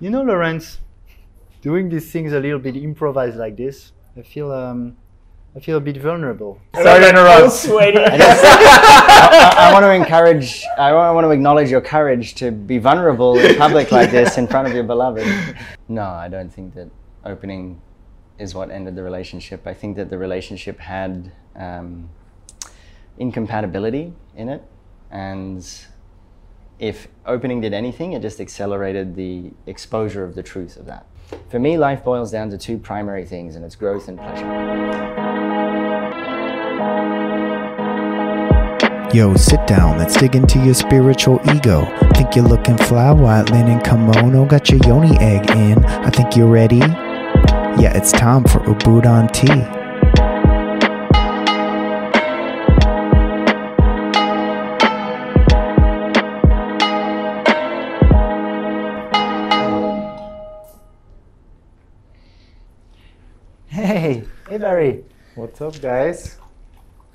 You know, Lawrence, doing these things a little bit improvised like this, I feel um, I feel a bit vulnerable. Sorry to interrupt. I, just- I- I want to encourage, I wa- I want to acknowledge your courage to be vulnerable in public like this in front of your beloved. No, I don't think that opening is what ended the relationship. I think that the relationship had um, incompatibility in it. And if opening did anything, it just accelerated the exposure of the truth of that. For me, life boils down to two primary things, and it's growth and pleasure. Yo, sit down, let's dig into your spiritual ego. Think you're looking fly, white linen kimono, got your yoni egg in. I think you're ready. Yeah, it's time for Ubud on tea. Barry. What's up, guys?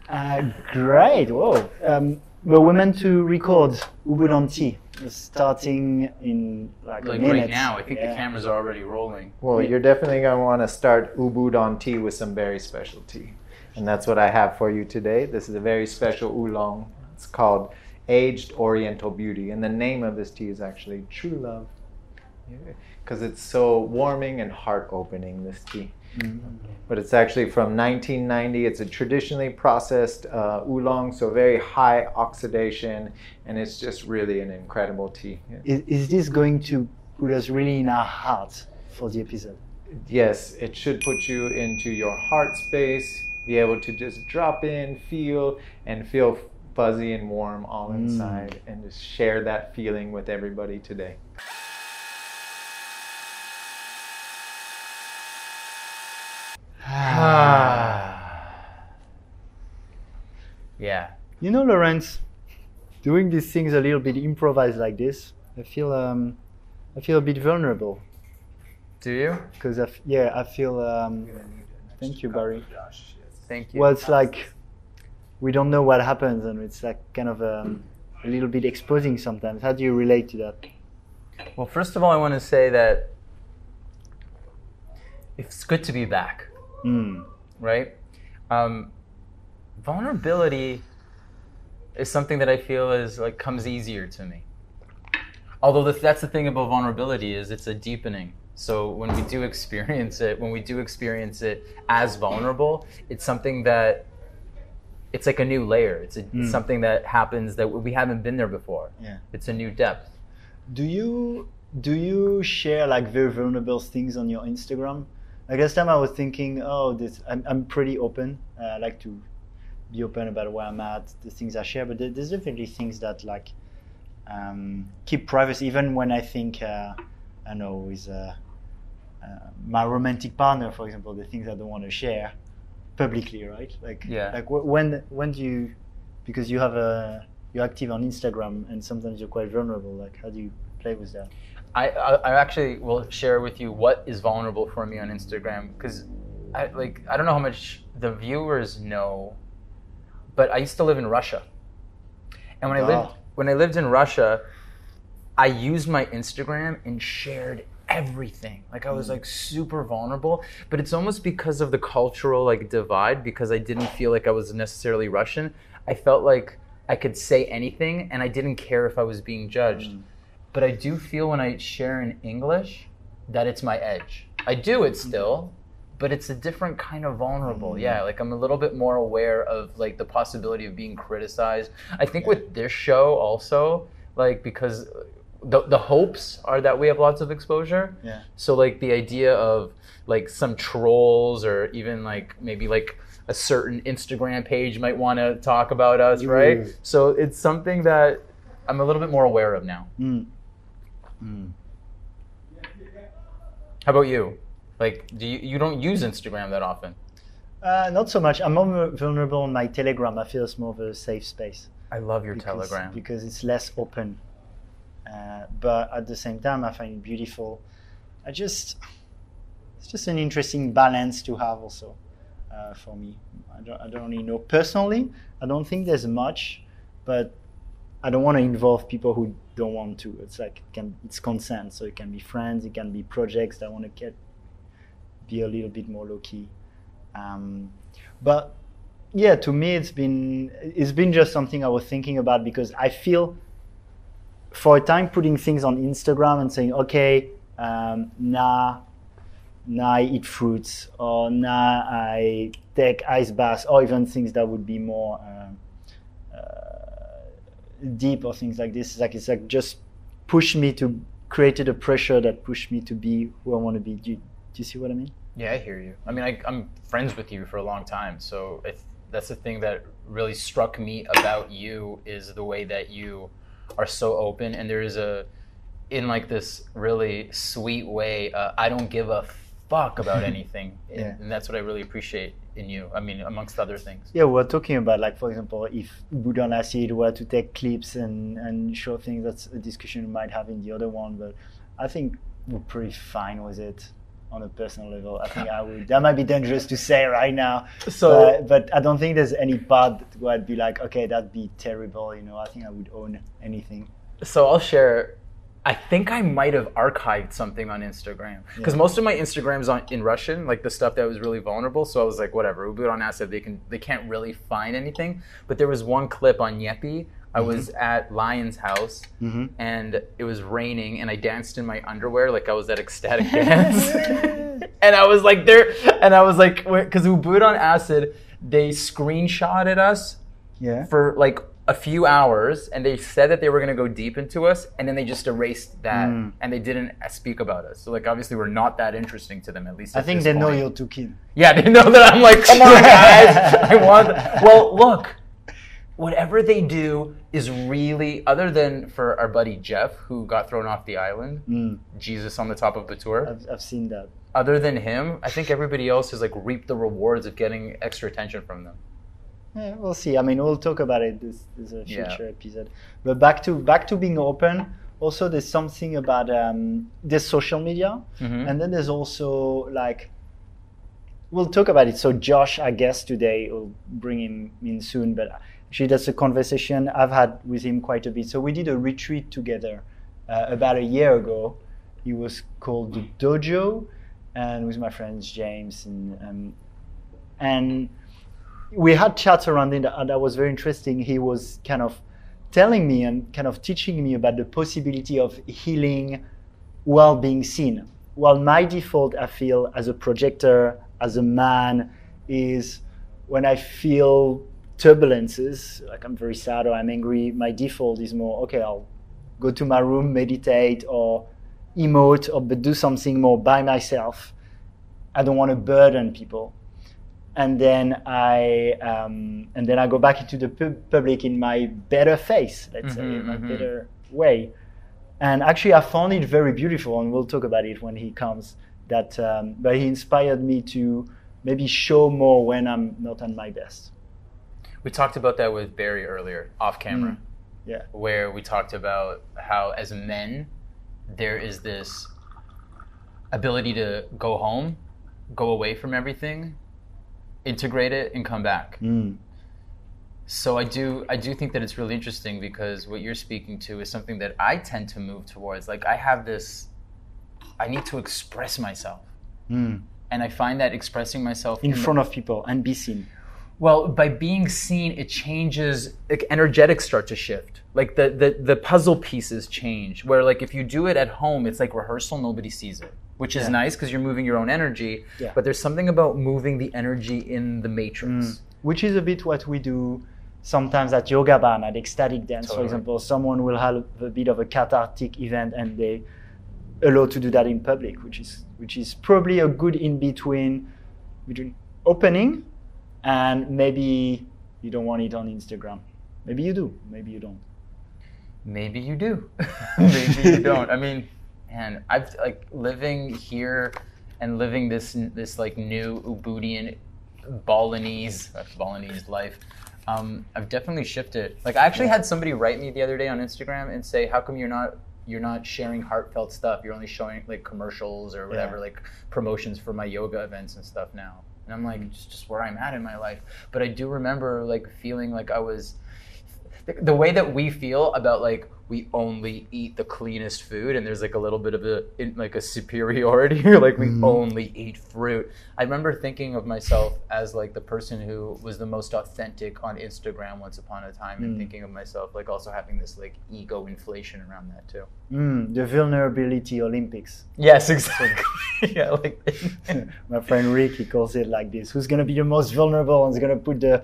Uh, great. Whoa. Um, well, we're meant to record Ubud on tea starting in like, a Like minute. right now, I think Yeah. the cameras are already rolling. Well, you're definitely going to want to start Ubud on tea with some very special tea. And that's what I have for you today. This is a very special oolong. It's called Aged Oriental Beauty. And the name of this tea is actually True Love. Because it's so warming and heart opening, this tea. But it's actually from 1990. It's a traditionally processed uh, oolong, so very high oxidation. And it's just really an incredible tea. Is, is this going to put us really in our heart for the episode? yes, it should put you into your heart space, be able to just drop in, feel, and feel fuzzy and warm all inside, and just share that feeling with everybody today. Yeah. You know, Lawrence, doing these things a little bit improvised like this, I feel um, I feel a bit vulnerable Do you? because I f- yeah, I feel. Um, thank you, Barry. Thank you. Well, it's like we don't know what happens, and it's like kind of um, a little bit exposing sometimes. How do you relate to that? Well, first of all, I want to say that it's good to be back, Mm. right? Um, vulnerability is something that I feel is like comes easier to me. Although the, that's the thing about vulnerability is it's a deepening. So when we do experience it, when we do experience it as vulnerable, it's something that it's like a new layer. It's, a, it's something that happens that we haven't been there before. Yeah. It's a new depth. Do you do you share like very vulnerable things on your Instagram? Like last time I was thinking, oh, this I'm, I'm pretty open. Uh, I like to be open about where I'm at, the things I share. But there- there's definitely things that like um, keep privacy, even when I think uh, I know with uh, uh, my romantic partner, for example, the things I don't want to share publicly, right? Like Yeah. Like wh- when when do you because you have a you're active on Instagram and sometimes you're quite vulnerable. Like how do you play with that? I, I, I actually will share with you what is vulnerable for me on Instagram because I like I don't know how much the viewers know, but I used to live in Russia, and when I lived when I lived in Russia, I used my Instagram and shared everything. Like I was hmm. like super vulnerable, but it's almost because of the cultural like divide because I didn't feel like I was necessarily Russian. I felt like I could say anything and I didn't care if I was being judged. Hmm. But I do feel when I share in English that it's my edge. I do it still, but it's a different kind of vulnerable. Yeah, like I'm a little bit more aware of like the possibility of being criticized. I think with this show also, like because the the hopes are that we have lots of exposure. Yeah. So like the idea of like some trolls or even like maybe like a certain Instagram page might want to talk about us, right? So it's something that I'm a little bit more aware of now. Mm. How about you? Like, do you you don't use Instagram that often? Uh, not so much. I'm more vulnerable on my Telegram. I feel it's more of a safe space. I love your because- Telegram. because it's less open. Uh, but at the same time, I find it beautiful. I just it's just an interesting balance to have also uh, for me. I don't I don't really know personally. I don't think there's much, but I don't want to involve people who don't want to. It's like it can it's consent, so it can be friends, it can be projects that want to get be a little bit more low key. Um, but yeah, to me, it's been it's been just something I was thinking about because I feel for a time putting things on Instagram and saying, okay, um, nah, nah, I eat fruits, or nah, I take ice baths, or even things that would be more um, deep or things like this. It's like it's like just push me to created a pressure that pushed me to be who I want to be. Do you, do you see what I mean? Yeah, I hear you. I mean, I, I'm friends with you for a long time, so that's the thing that really struck me about you is the way that you are so open, and there is a, in like this really sweet way. Uh, I don't give a fuck about anything, Yeah. and, and that's what I really appreciate in you. I mean, amongst other things. Yeah, we're talking about like, for example, if Ubud on Acid were to take clips and, and show things, that's a discussion we might have in the other one. But I think we're pretty fine with it on a personal level. I think I would. That might be dangerous to say right now. So- but, but I don't think there's any part where I'd be like, okay, that'd be terrible. You know, I think I would own anything. So I'll share. I think I might have archived something on Instagram because Yeah. most of my Instagrams on in Russian, like the stuff that was really vulnerable. So I was like, whatever. Ubud on acid, they can they can't really find anything. But there was one clip on Yepi. I was at Lion's house Mhm. and it was raining and I danced in my underwear like I was at ecstatic dance. and I was like there and I was like because Ubud on acid, they screenshotted us Yeah. for like a few hours and they said that they were going to go deep into us and then they just erased that Mm. and they didn't speak about us so like obviously we're not that interesting to them at least I think they know you're too keen. yeah they know that i'm like come on guys i want well look whatever they do is really other than for our buddy jeff who got thrown off the island Mm, jesus on the top of the tour I've, I've seen that. other than him i think everybody else has like reaped the rewards of getting extra attention from them Yeah, we'll see. I mean, we'll talk about it. This, this is a Yeah. future episode. But back to back to being open. Also, there's something about um, there's social media, Mhm. and then there's also like we'll talk about it. So Josh, I guess today we'll bring him in soon, but actually that's a conversation I've had with him quite a bit. So we did a retreat together uh, about a year ago. It was called the Dojo, and with my friends James and um, and we had chats around it and that was very interesting. He was kind of telling me and kind of teaching me about the possibility of healing while being seen. Well, my default, I feel, as a projector, as a man, is when I feel turbulences, like I'm very sad or I'm angry, my default is more, okay, I'll go to my room, meditate, or emote, or do something more by myself. I don't want to burden people and then I um, and then I go back into the pub- public in my better face, let's say, Mhm, in my mhm. better way. And actually, I found it very beautiful, and we'll talk about it when he comes. That, um, but he inspired me to maybe show more when I'm not at my best. We talked about that with Barry earlier, off camera, Yeah. where we talked about how, as men, there is this ability to go home, go away from everything, integrate it, and come back. Mm. So I do, I do think that it's really interesting because what you're speaking to is something that I tend to move towards. Like I have this, I need to express myself, Mm. and I find that expressing myself In the- front of people and be seen. Well, by being seen, it changes. Like, energetics start to shift. Like the, the the puzzle pieces change. Where like if you do it at home, it's like rehearsal. Nobody sees it, which is Yeah. nice because you're moving your own energy. Yeah. But there's something about moving the energy in the matrix. Mm. Which is a bit what we do sometimes at yoga barn, at ecstatic dance, for example. Someone will have a bit of a cathartic event and they allow to do that in public, which is which is probably a good in between between opening and maybe you don't want it on Instagram. Maybe you do, maybe you don't. Maybe you do. Maybe you don't. I mean, man, I've like living here and living this this like new Ubudian Balinese Balinese life. Um, I've definitely shifted. Like I actually had somebody write me the other day on Instagram and say, "How come you're not you're not sharing heartfelt stuff? You're only showing like commercials or whatever, Yeah. like promotions for my yoga events and stuff now." And I'm like, "It's just where I'm at in my life." But I do remember like feeling like I was the, the way that we feel about like we only eat the cleanest food and there's like a little bit of a in, like a superiority like we only eat fruit i remember thinking of myself as like the person who was the most authentic on instagram once upon a time and thinking of myself like also having this like ego inflation around that too Mm, the vulnerability Olympics. yes exactly yeah like My friend Rick, he calls it like this. Who's gonna be the most vulnerable and is gonna put the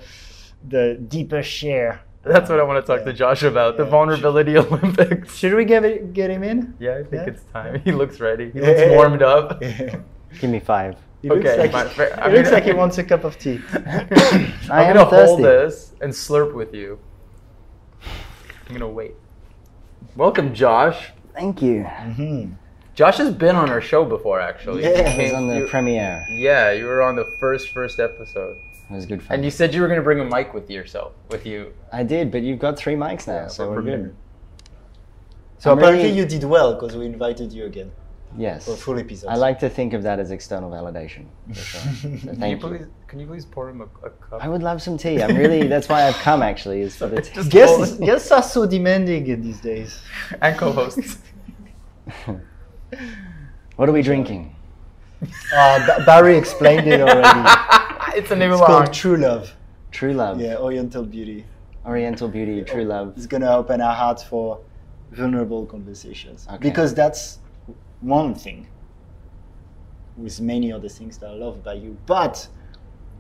the deepest share? That's what i want to talk to josh about the Yeah. vulnerability olympics Should we get it, get him in? yeah i think Yeah? it's time he looks ready he Yeah. looks warmed up Give me five. He looks Okay, like, my fri- he I'm looks like he wants a cup of tea. I I'm am gonna hold this and slurp with you. I'm gonna wait. Welcome, Josh. Thank you. Mhm. Josh has been on our show before, actually. Yeah. he was came- on the you- premiere. Yeah, you were on the first first episode, It was good fun. and you said you were gonna bring a mic with yourself, with you. I did, but you've got three mics now, Yeah, so we're good. So I'm apparently really- you did well because we invited you again Yes. for a full episode. I like to think of that as external validation. For sure. So Can you thank you. please, can you please pour him a, a cup? I would love some tea. I'm really. That's why I've come. Actually, is for the tea. Just Guests, guests are so demanding in these days. and co-hosts. what are we drinking? Uh, Ba- Barry explained it already. It's a new It's long. called True Love. True love. Yeah, Oriental Beauty. Oriental beauty. True love. It's gonna open our hearts for vulnerable conversations Okay. because that's one thing with many other things that I love about you. But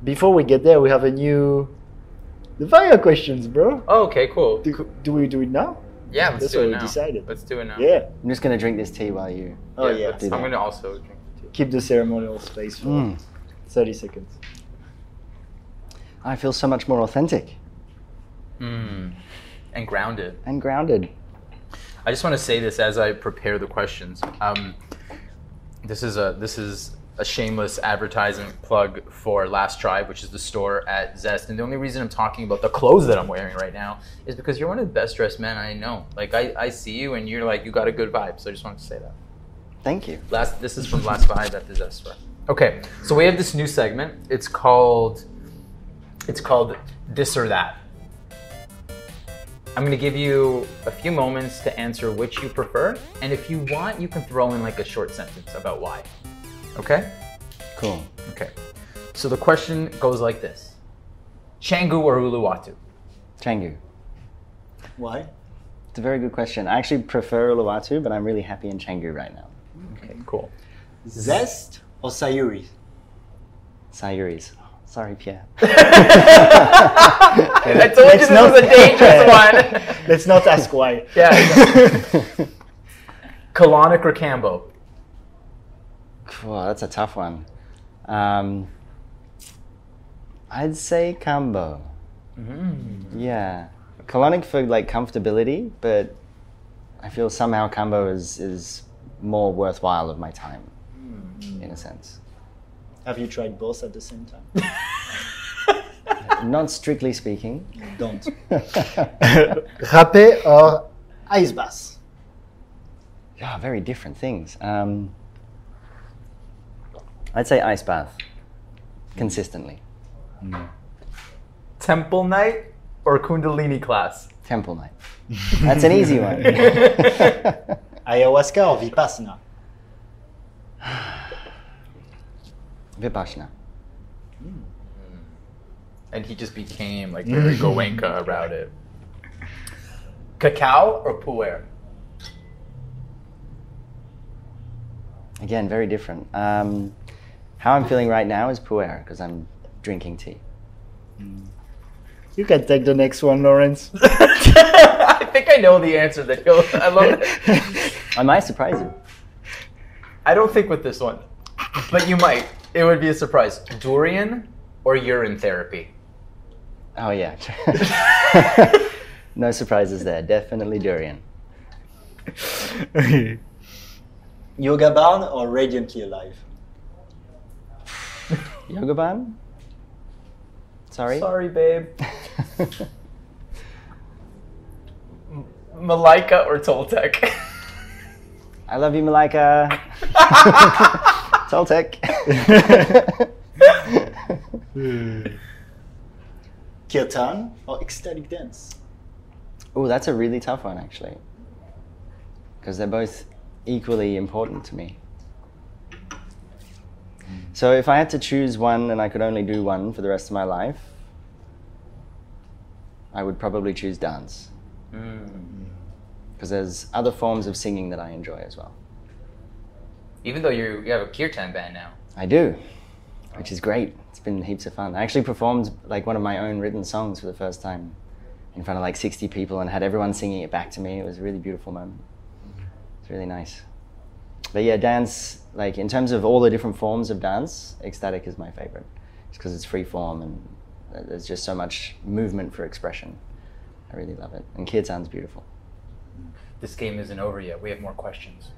before we get there, we have a new the fire questions, bro. Oh, okay, cool. Do, do we do it now? Yeah, let's That's do what it we now. decided. Let's do it now. Yeah. I'm just gonna drink this tea while you. Oh yeah. let's- I'm gonna also drink the tea. Keep the ceremonial space for Mm. 30 seconds. I feel so much more authentic Mm. And grounded. and grounded. I just want to say this as I prepare the questions. Um, this is a this is a shameless advertising plug for Last Tribe, which is the store at Zest. And the only reason I'm talking about the clothes that I'm wearing right now is because you're one of the best dressed men I know. Like I, I see you and you're like you got a good vibe. So I just wanted to say that. Thank you. Last this is from Last Vibe at the Zest store. Okay, so we have this new segment. It's called it's called This or That. I'm gonna give you a few moments to answer which you prefer, and if you want, you can throw in like a short sentence about why. Okay? Cool. Okay. So the question goes like this: Canggu or Uluwatu? Canggu. Why? It's a very good question. I actually prefer Uluwatu, but I'm really happy in Canggu right now. Okay, cool. Zest or Sayuri? Sayuri's. Sorry, Pierre. I told you this not- was a dangerous one. Let's not ask why. Yeah. Colonic or Kambo? Well, that's a tough one. Um, I'd say Kambo. Yeah, colonic for like comfortability, but I feel somehow Kambo is is more worthwhile of my time, in a sense. Have you tried both at the same time? Not strictly speaking. Don't. Rapé or ice bath? Yeah, very different things. Um, I'd say ice bath, consistently. Temple night or Kundalini class? Temple night. That's an easy one. Ayahuasca or Vipassana? Vipassana. And he just became like very Goenka about it. Cacao or puer? Again, very different. Um, how I'm feeling right now is puer because I'm drinking tea. You can take the next one, Lawrence. I think I know the answer that he'll. I love it. I might surprise you. I don't think with this one, but you might. It would be a surprise. Durian or urine therapy? Oh yeah. no surprises there. Definitely durian. Yoga barn or radiantly alive? Yoga barn? Sorry. Sorry, babe. Malika or Toltec? I love you, Malika. Toltec. Kirtan or ecstatic dance? Oh, that's a really tough one, actually. Because they're both equally important to me. So if I had to choose one and I could only do one for the rest of my life, I would probably choose dance. Mm. Because there's other forms of singing that I enjoy as well. Even though you you have a kirtan band now. I do, which is great. It's been heaps of fun. I actually performed like one of my own written songs for the first time in front of like 60 people and had everyone singing it back to me. It was a really beautiful moment. It's really nice. But yeah, dance, like in terms of all the different forms of dance, ecstatic is my favorite. Just because it's free form and there's just so much movement for expression. I really love it. And kirtan's beautiful. This game isn't over yet. We have more questions.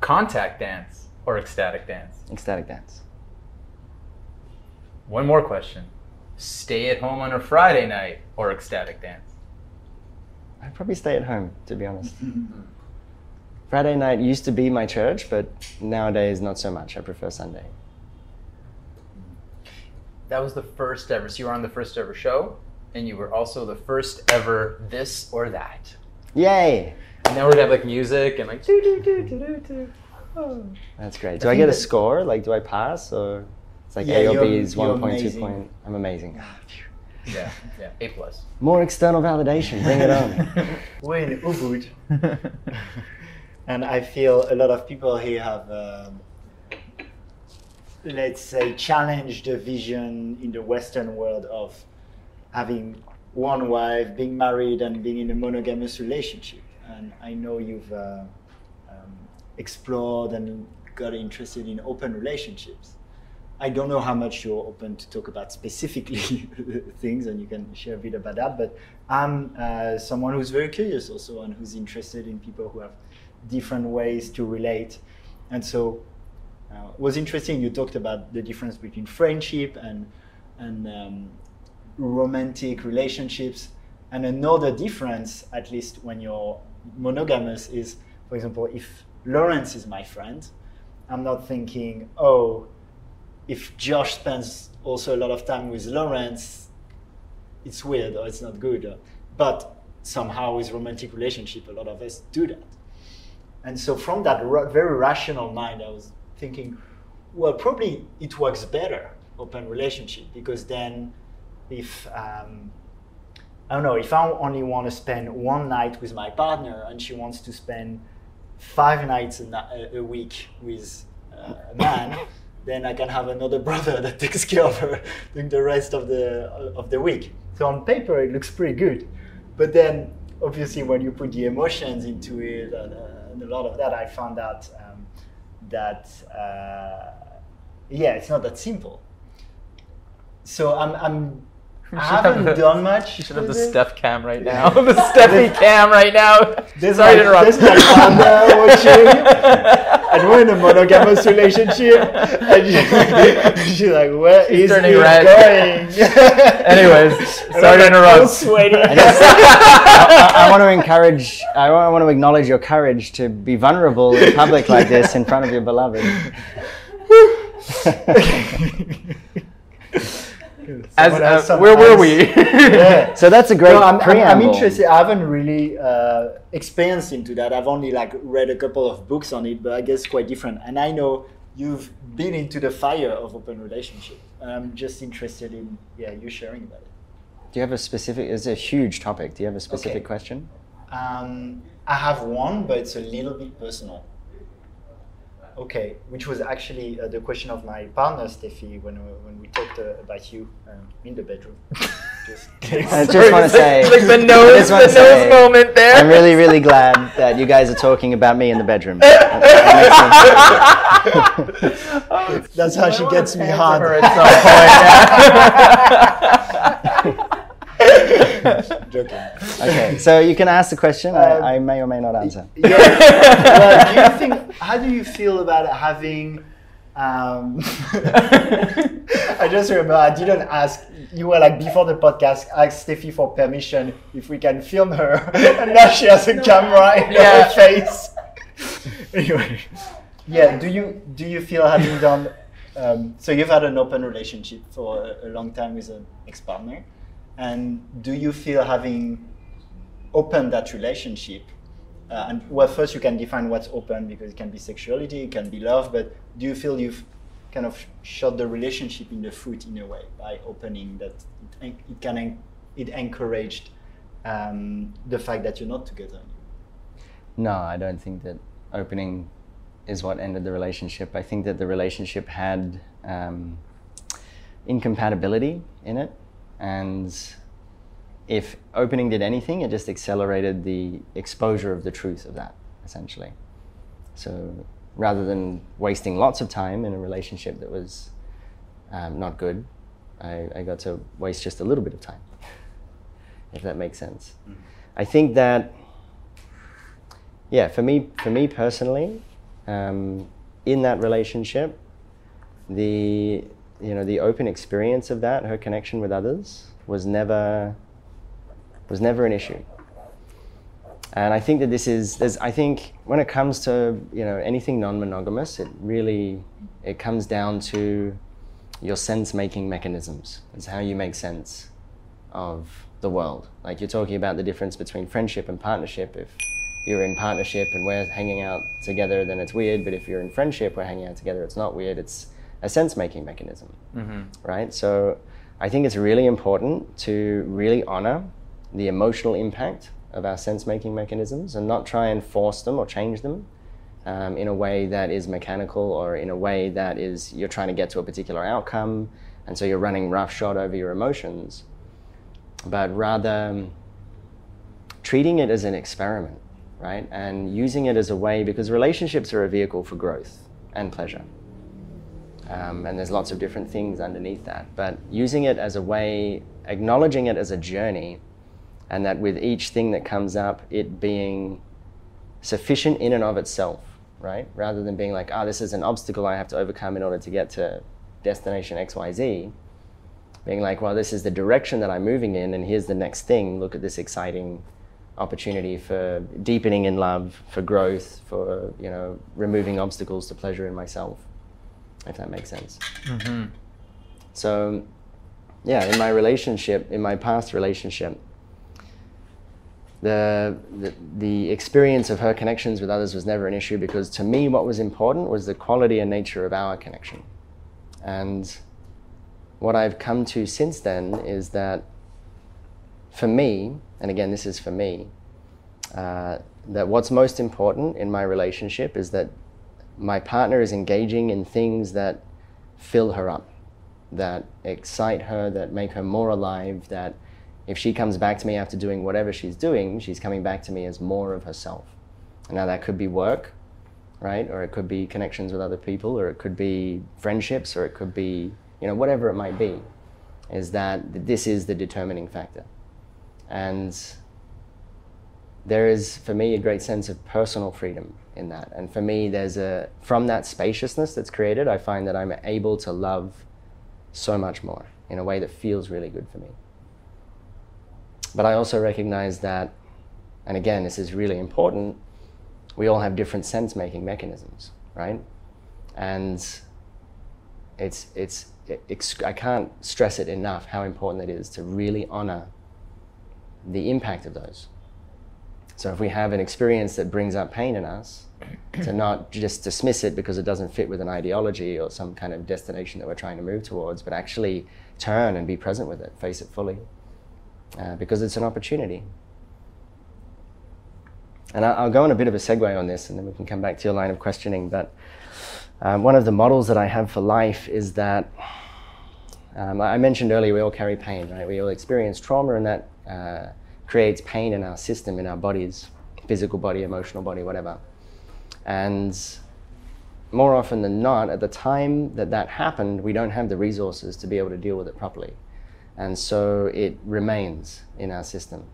Contact dance or ecstatic dance? Ecstatic dance. One more question. Stay at home on a Friday night or ecstatic dance? I'd probably stay at home, to be honest. Friday night used to be my church, but nowadays not so much. I prefer Sunday. That was the first ever. So you were on the first ever show, and you were also the first ever this or that. Yay! And now we're gonna have like music and like do do do do do do. Oh. That's great. Do I I, think get a that- score? Like, do I pass or it's like Yeah, A or you're- B is you're one point, two amazing. point? I'm amazing. Yeah, yeah, A plus. More external validation. Bring it on. We're in Ubud, and I feel a lot of people here have, um, let's say, challenged the vision in the Western world of having one wife, being married, and being in a monogamous relationship. And I know you've uh, um, explored and got interested in open relationships. I don't know how much you're open to talk about specifically things, and you can share a bit about that. But I'm uh, someone who's very curious also, and who's interested in people who have different ways to relate. And so, uh, it was interesting. You talked about the difference between friendship and and um, romantic relationships. And another difference, at least when you're monogamous, is, for example, if Lawrence is my friend, I'm not thinking, oh, if Josh spends also a lot of time with Lawrence, it's weird or it's not good. But somehow with romantic relationship, a lot of us do that. And so from that very rational mind, I was thinking, well, probably it works better open relationship because then if um, I don't know if I only want to spend one night with my partner and she wants to spend five nights a, a week with uh, a man, then I can have another brother that takes care of her during the rest of the of the week. So on paper it looks pretty good, but then obviously when you put the emotions into it and, uh, and a lot of that, I found out um, that uh, yeah, it's not that simple. So I'm, I'm I should have haven't the- done much. You should have the with it. Steph cam right now. the Steffi cam right now. There's Sorry my, to interrupt. there's my partner watching, and we're in a monogamous relationship. And she, she's like, "Where She's is turning he red. going?" Anyways, And sorry I'm to interrupt. all sweaty. I, just, I, I want to encourage. I want to acknowledge your courage to be vulnerable in public like this in front of your beloved. As, Someone uh, some where were eyes. we? Yeah. So that's a great No, I'm, I'm, I'm interested. I haven't really uh, experienced into that. I've only like read a couple of books on it, but I guess quite different. And I know you've been into the fire of open relationship. And I'm just interested in yeah you sharing about it. Do you have a specific? It's a huge topic. Do you have a specific Okay. question? Um, I have one, but it's a little bit personal. Okay, which was actually uh, the question of my partner Steffi when we, when we talked uh, about you um, in the bedroom. just I just want to say, like the I nose, just wanna the say, nose moment there. I'm really, really glad that you guys are talking about me in the bedroom. That's how she gets me Hands hard. at some point, yeah. Joking. okay, so you can ask the question. Um, I, I may or may not answer. Yeah. well, do you think? How do you feel about having? Um, I just remember I didn't ask. You were like before the podcast. Ask Steffi for permission if we can film her, and now she has a camera in Yeah. her face. anyway, yeah. Do you do you feel having done? Um, so you've had an open relationship for a, a long time with an ex-partner. And do you feel having opened that relationship? Uh, and well, first you can define what's open because it can be sexuality, it can be love, but do you feel you've kind of shot the relationship in the foot in a way by opening that it, it can it encouraged um, the fact that you're not together? No, I don't think that opening is what ended the relationship. I think that the relationship had um, incompatibility in it, and if opening did anything, it just accelerated the exposure of the truth of that, essentially. So rather than wasting lots of time in a relationship that was um, not good, I, I, got to waste just a little bit of time, if that makes sense. Mm-hmm. I think that, yeah, for me, for me personally, um, in that relationship, the you know the open experience of that, her connection with others, was never was never an issue. And I think that this is, there's, I think when it comes to, you know, anything non-monogamous, it really, it comes down to your sense-making mechanisms. It's how you make sense of the world. Like you're talking about the difference between friendship and partnership. If you're in partnership and we're hanging out together, then it's weird. But if you're in friendship, we're hanging out together, it's not weird. It's a sense-making mechanism, mm-hmm. right? So I think it's really important to really honor the emotional impact of our sense making mechanisms and not try and force them or change them um, in a way that is mechanical or in a way that is you're trying to get to a particular outcome and so you're running roughshod over your emotions but rather treating it as an experiment right and using it as a way because relationships are a vehicle for growth and pleasure um, and there's lots of different things underneath that but using it as a way acknowledging it as a journey and that with each thing that comes up, it being sufficient in and of itself, right? Rather than being like, ah, oh, this is an obstacle I have to overcome in order to get to destination XYZ. Being like, well, this is the direction that I'm moving in, and here's the next thing. Look at this exciting opportunity for deepening in love, for growth, for you know, removing obstacles to pleasure in myself. If that makes sense. Mm-hmm. So, yeah, in my relationship, in my past relationship, the, the, the experience of her connections with others was never an issue because to me what was important was the quality and nature of our connection and what i've come to since then is that for me and again this is for me uh, that what's most important in my relationship is that my partner is engaging in things that fill her up that excite her that make her more alive that if she comes back to me after doing whatever she's doing, she's coming back to me as more of herself. Now that could be work, right? Or it could be connections with other people, or it could be friendships, or it could be, you know, whatever it might be. Is that this is the determining factor. And there is, for me, a great sense of personal freedom in that. And for me, there's a, from that spaciousness that's created, I find that I'm able to love so much more in a way that feels really good for me. But I also recognize that, and again, this is really important, we all have different sense making mechanisms, right? And it's, it's, it's, I can't stress it enough how important it is to really honor the impact of those. So if we have an experience that brings up pain in us, to not just dismiss it because it doesn't fit with an ideology or some kind of destination that we're trying to move towards, but actually turn and be present with it, face it fully uh, because it's an opportunity. And I'll go on a bit of a segue on this, and then we can come back to your line of questioning. But um, one of the models that I have for life is that um, I mentioned earlier we all carry pain, right? We all experience trauma, and that uh, creates pain in our system, in our bodies, physical body, emotional body, whatever. And more often than not, at the time that that happened, we don't have the resources to be able to deal with it properly. And so it remains in our system.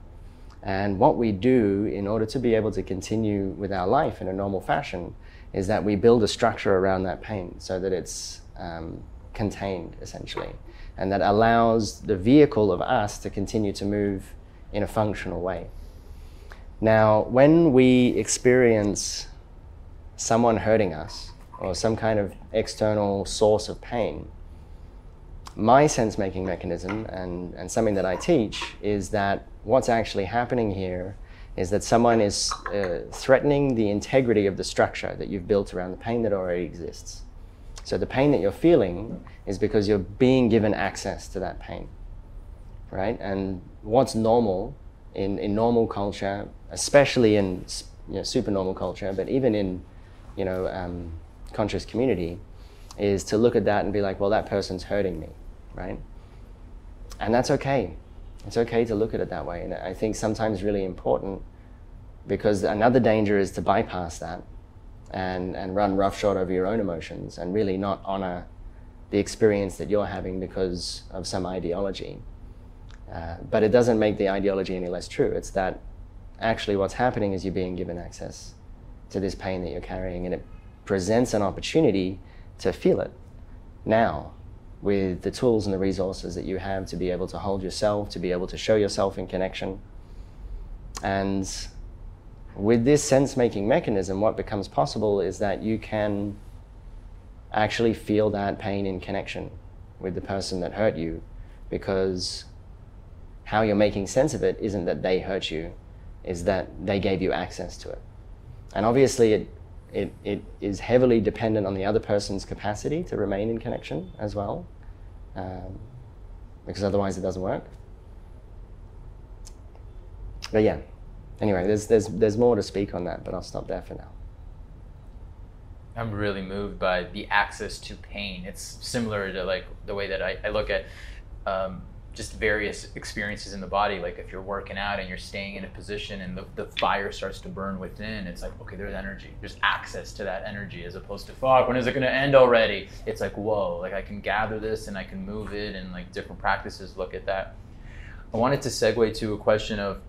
And what we do in order to be able to continue with our life in a normal fashion is that we build a structure around that pain so that it's um, contained essentially. And that allows the vehicle of us to continue to move in a functional way. Now, when we experience someone hurting us or some kind of external source of pain, my sense making mechanism and, and something that I teach is that what's actually happening here is that someone is uh, threatening the integrity of the structure that you've built around the pain that already exists. So the pain that you're feeling is because you're being given access to that pain, right? And what's normal in, in normal culture, especially in you know, super normal culture, but even in you know um, conscious community, is to look at that and be like, well, that person's hurting me, right? And that's okay. It's okay to look at it that way. And I think sometimes really important because another danger is to bypass that and, and run roughshod over your own emotions and really not honor the experience that you're having because of some ideology. Uh, but it doesn't make the ideology any less true. It's that actually what's happening is you're being given access to this pain that you're carrying, and it presents an opportunity to feel it now with the tools and the resources that you have to be able to hold yourself, to be able to show yourself in connection. And with this sense making mechanism, what becomes possible is that you can actually feel that pain in connection with the person that hurt you because how you're making sense of it isn't that they hurt you, is that they gave you access to it. And obviously, it, it, it is heavily dependent on the other person's capacity to remain in connection as well, um, because otherwise it doesn't work. But yeah, anyway, there's, there's, there's more to speak on that, but I'll stop there for now. I'm really moved by the access to pain. It's similar to like the way that I, I look at um, just various experiences in the body. Like if you're working out and you're staying in a position and the, the fire starts to burn within, it's like, okay, there's energy. There's access to that energy as opposed to, fuck, when is it going to end already? It's like, whoa, like I can gather this and I can move it and like different practices look at that. I wanted to segue to a question of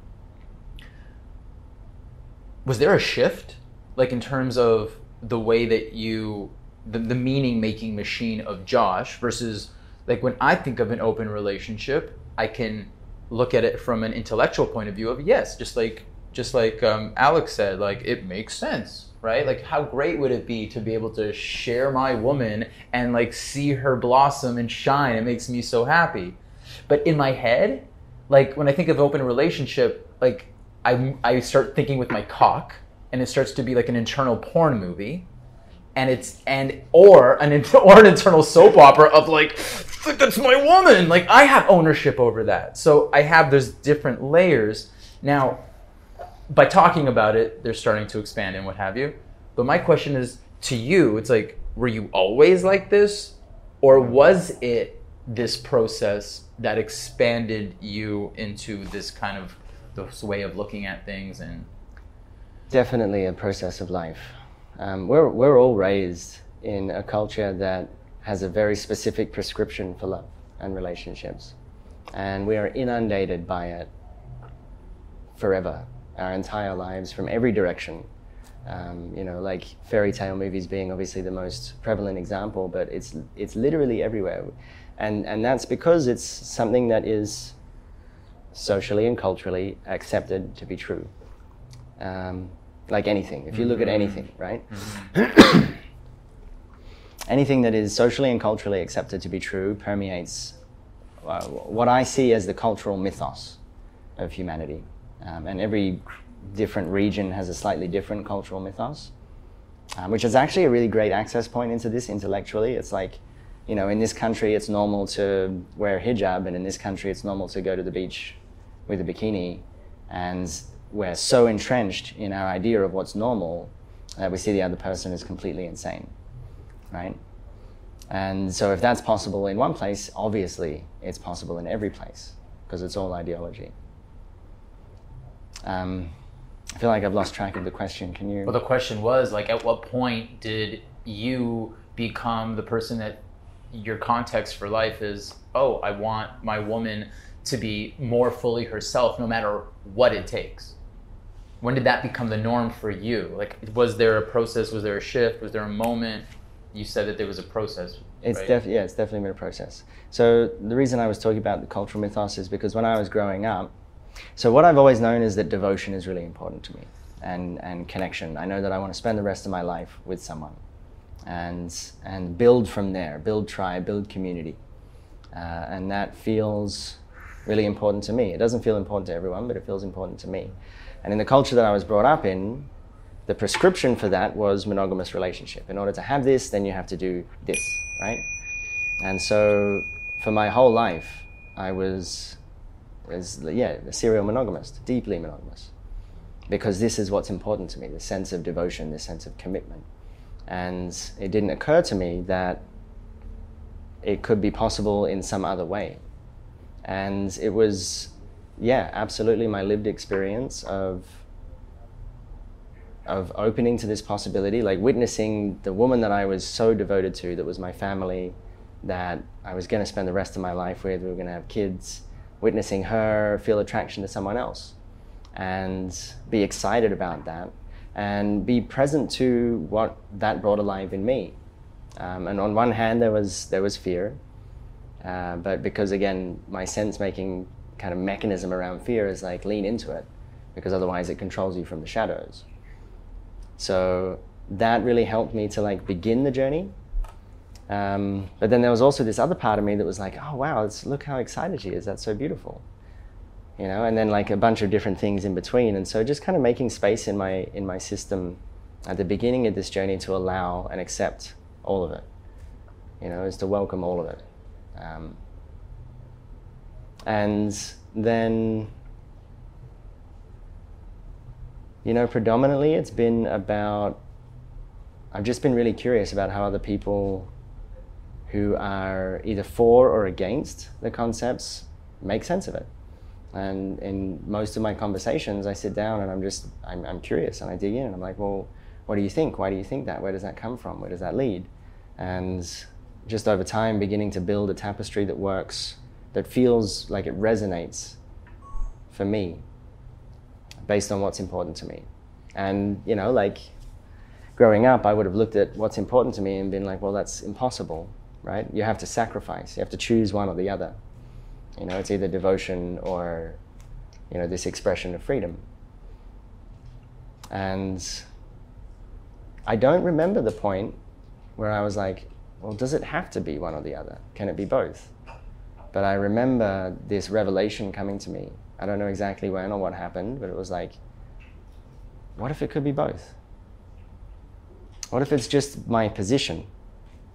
was there a shift like in terms of the way that you the, the meaning making machine of josh versus like when i think of an open relationship i can look at it from an intellectual point of view of yes just like just like um, alex said like it makes sense right? Like how great would it be to be able to share my woman and like see her blossom and shine? It makes me so happy. But in my head like when i think of open relationship like I, I start thinking with my cock and it starts to be like an internal porn movie. And it's and or an or an internal soap opera of like that's my woman. Like i have ownership over that. So i have there's different layers. Now by talking about it they're starting to expand and what have you. But my question is to you it's like were you always like this? Or was it this process that expanded you into this kind of this way of looking at things and Definitely a process of life. Um, we're, we're all raised in a culture that has a very specific prescription for love and relationships. And we are inundated by it forever, our entire lives, from every direction. Um, you know, like fairy tale movies being obviously the most prevalent example, but it's, it's literally everywhere. And, and that's because it's something that is socially and culturally accepted to be true. Um, like anything, if you look at anything, right? anything that is socially and culturally accepted to be true permeates uh, what I see as the cultural mythos of humanity. Um, and every different region has a slightly different cultural mythos, um, which is actually a really great access point into this intellectually. It's like, you know, in this country it's normal to wear a hijab, and in this country it's normal to go to the beach with a bikini. And we're so entrenched in our idea of what's normal that we see the other person as completely insane, right? And so, if that's possible in one place, obviously it's possible in every place because it's all ideology. Um, I feel like I've lost track of the question. Can you? well the question was like at what point did you become the person that your context for life is oh i want my woman to be more fully herself no matter what it takes when did that become the norm for you like was there a process was there a shift was there a moment you said that there was a process It's right? def- yeah, it's definitely been a process. So the reason I was talking about the cultural mythos is because when I was growing up, so what I've always known is that devotion is really important to me, and and connection. I know that I want to spend the rest of my life with someone, and and build from there, build tribe, build community. uh, and that feels really important to me. It doesn't feel important to everyone, but it feels important to me. And in the culture that I was brought up in, the prescription for that was monogamous relationship. In order to have this, then you have to do this, right? And so for my whole life, I was, was yeah, a serial monogamist, deeply monogamous. Because this is what's important to me the sense of devotion, the sense of commitment. And it didn't occur to me that it could be possible in some other way. And it was, yeah, absolutely my lived experience of of opening to this possibility, like witnessing the woman that I was so devoted to, that was my family, that I was going to spend the rest of my life with, we were going to have kids, witnessing her feel attraction to someone else and be excited about that and be present to what that brought alive in me. Um, and on one hand, there was, there was fear, uh, but because again, my sense making kind of mechanism around fear is like lean into it because otherwise it controls you from the shadows. So that really helped me to like begin the journey. Um, but then there was also this other part of me that was like, oh wow, look how excited she is. That's so beautiful. You know, and then like a bunch of different things in between. And so just kind of making space in my in my system at the beginning of this journey to allow and accept all of it. You know, is to welcome all of it. Um, and then, you know, predominantly it's been about, I've just been really curious about how other people who are either for or against the concepts make sense of it. And in most of my conversations, I sit down and I'm just, I'm, I'm curious and I dig in and I'm like, well, what do you think? Why do you think that? Where does that come from? Where does that lead? And just over time beginning to build a tapestry that works, that feels like it resonates for me based on what's important to me. And, you know, like growing up, I would have looked at what's important to me and been like, well, that's impossible, right? You have to sacrifice, you have to choose one or the other. You know, it's either devotion or, you know, this expression of freedom. And I don't remember the point where I was like, well, does it have to be one or the other? Can it be both? But I remember this revelation coming to me. I don't know exactly when or what happened, but it was like, what if it could be both? What if it's just my position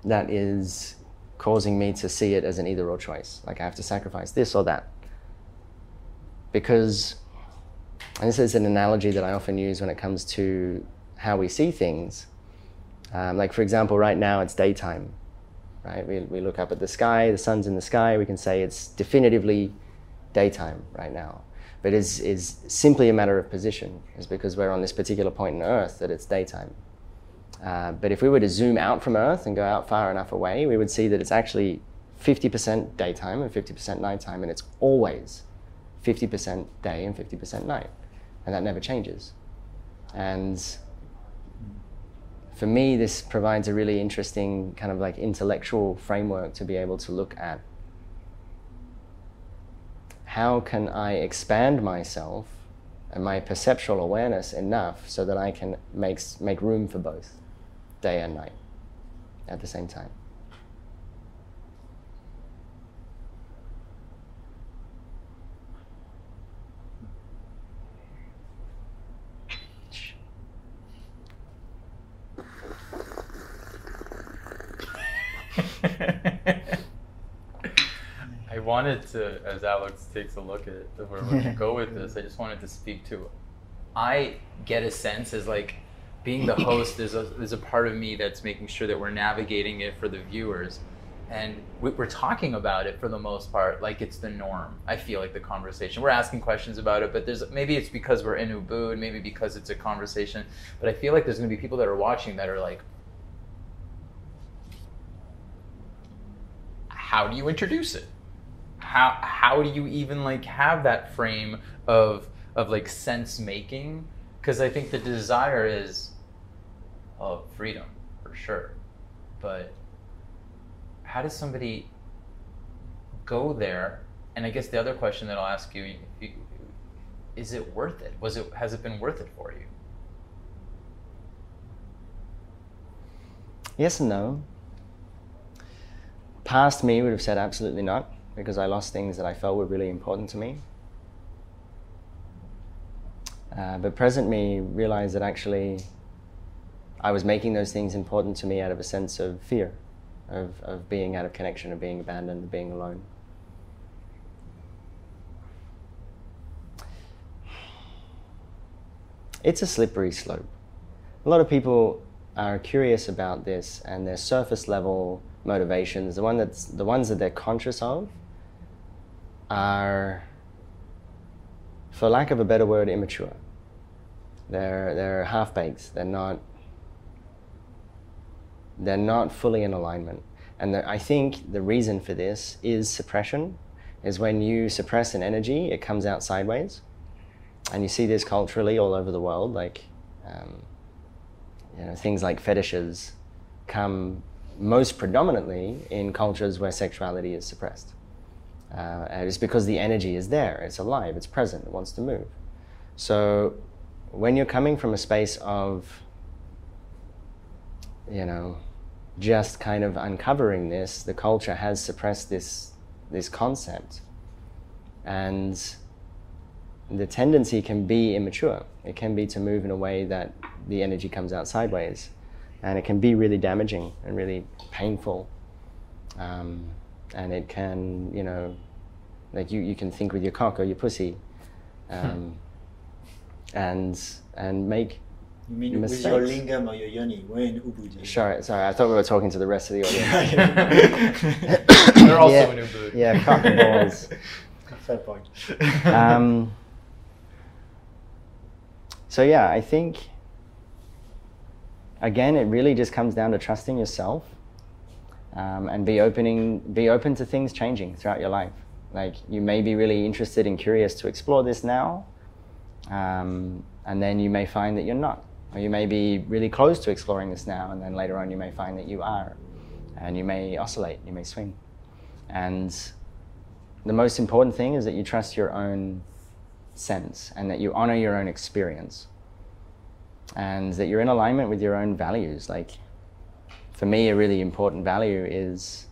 that is causing me to see it as an either or choice? Like I have to sacrifice this or that. Because, and this is an analogy that I often use when it comes to how we see things um, like for example, right now it's daytime, right? We, we look up at the sky, the sun's in the sky, we can say it's definitively daytime right now. But it's, is simply a matter of position, is because we're on this particular point in Earth that it's daytime. Uh, but if we were to zoom out from Earth and go out far enough away, we would see that it's actually 50% daytime and 50% nighttime, and it's always 50% day and 50% night. And that never changes. And for me, this provides a really interesting kind of like intellectual framework to be able to look at how can I expand myself and my perceptual awareness enough so that I can make, make room for both day and night at the same time. I wanted to, as Alex takes a look at where gonna go with this, I just wanted to speak to. I get a sense as like being the host. There's a there's a part of me that's making sure that we're navigating it for the viewers, and we're talking about it for the most part like it's the norm. I feel like the conversation. We're asking questions about it, but there's maybe it's because we're in Ubud, maybe because it's a conversation. But I feel like there's gonna be people that are watching that are like, how do you introduce it? How how do you even like have that frame of of like sense making? Because I think the desire is of freedom for sure, but how does somebody go there? And I guess the other question that I'll ask you is it worth it? Was it has it been worth it for you? Yes and no past me would have said absolutely not. Because I lost things that I felt were really important to me. Uh, but present me realized that actually I was making those things important to me out of a sense of fear, of, of being out of connection, of being abandoned, of being alone. It's a slippery slope. A lot of people are curious about this and their surface level motivations, the one that's the ones that they're conscious of, are, for lack of a better word, immature. They're they're half baked. They're not. They're not fully in alignment, and the, I think the reason for this is suppression. Is when you suppress an energy, it comes out sideways, and you see this culturally all over the world. Like, um, you know, things like fetishes come most predominantly in cultures where sexuality is suppressed. Uh, and it's because the energy is there, it's alive, it's present, it wants to move. So when you're coming from a space of, you know, just kind of uncovering this, the culture has suppressed this, this concept. And the tendency can be immature. It can be to move in a way that the energy comes out sideways. And it can be really damaging and really painful. Um, and it can, you know, like you, you can think with your cock or your pussy. Um, and and make You mean with your lingam or your yoni? We're in Ubud. sorry sorry I thought we were talking to the rest of the audience. They're also yeah, in Ubud. yeah cock and balls. Fair point. um, so yeah, I think again, it really just comes down to trusting yourself um, and be opening, be open to things changing throughout your life. Like you may be really interested and curious to explore this now, um, and then you may find that you're not, or you may be really close to exploring this now, and then later on you may find that you are, and you may oscillate, you may swing, and the most important thing is that you trust your own sense and that you honor your own experience and that you're in alignment with your own values. Like for me a really important value is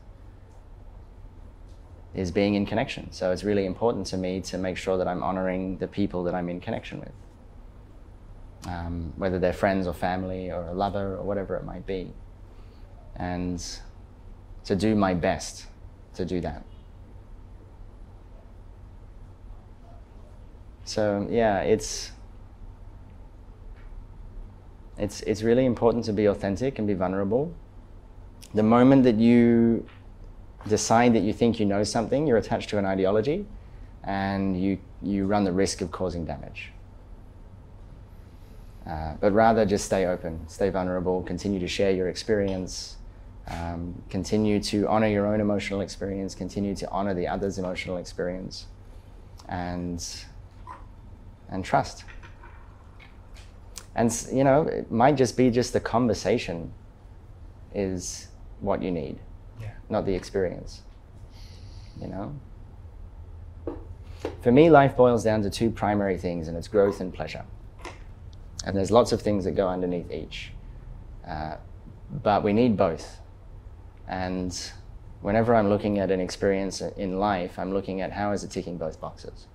is being in connection. So it's really important to me to make sure that i'm honoring the people that i'm in connection with um, whether they're friends or family or a lover or whatever it might be. And to do my best to do that. So yeah, it's it's it's really important to be authentic and be vulnerable. The moment that you decide that you think you know something, you're attached to an ideology, and you you run the risk of causing damage. Uh, but rather just stay open, stay vulnerable, continue to share your experience, um, continue to honor your own emotional experience, continue to honor the other's emotional experience, and and trust. And you know, it might just be just the conversation is what you need, Yeah. not the experience. You know? For me, life boils down to two primary things, and it's growth and pleasure. And there's lots of things that go underneath each. Uh, but we need both. And whenever I'm looking at an experience in life, I'm looking at how is it ticking both boxes.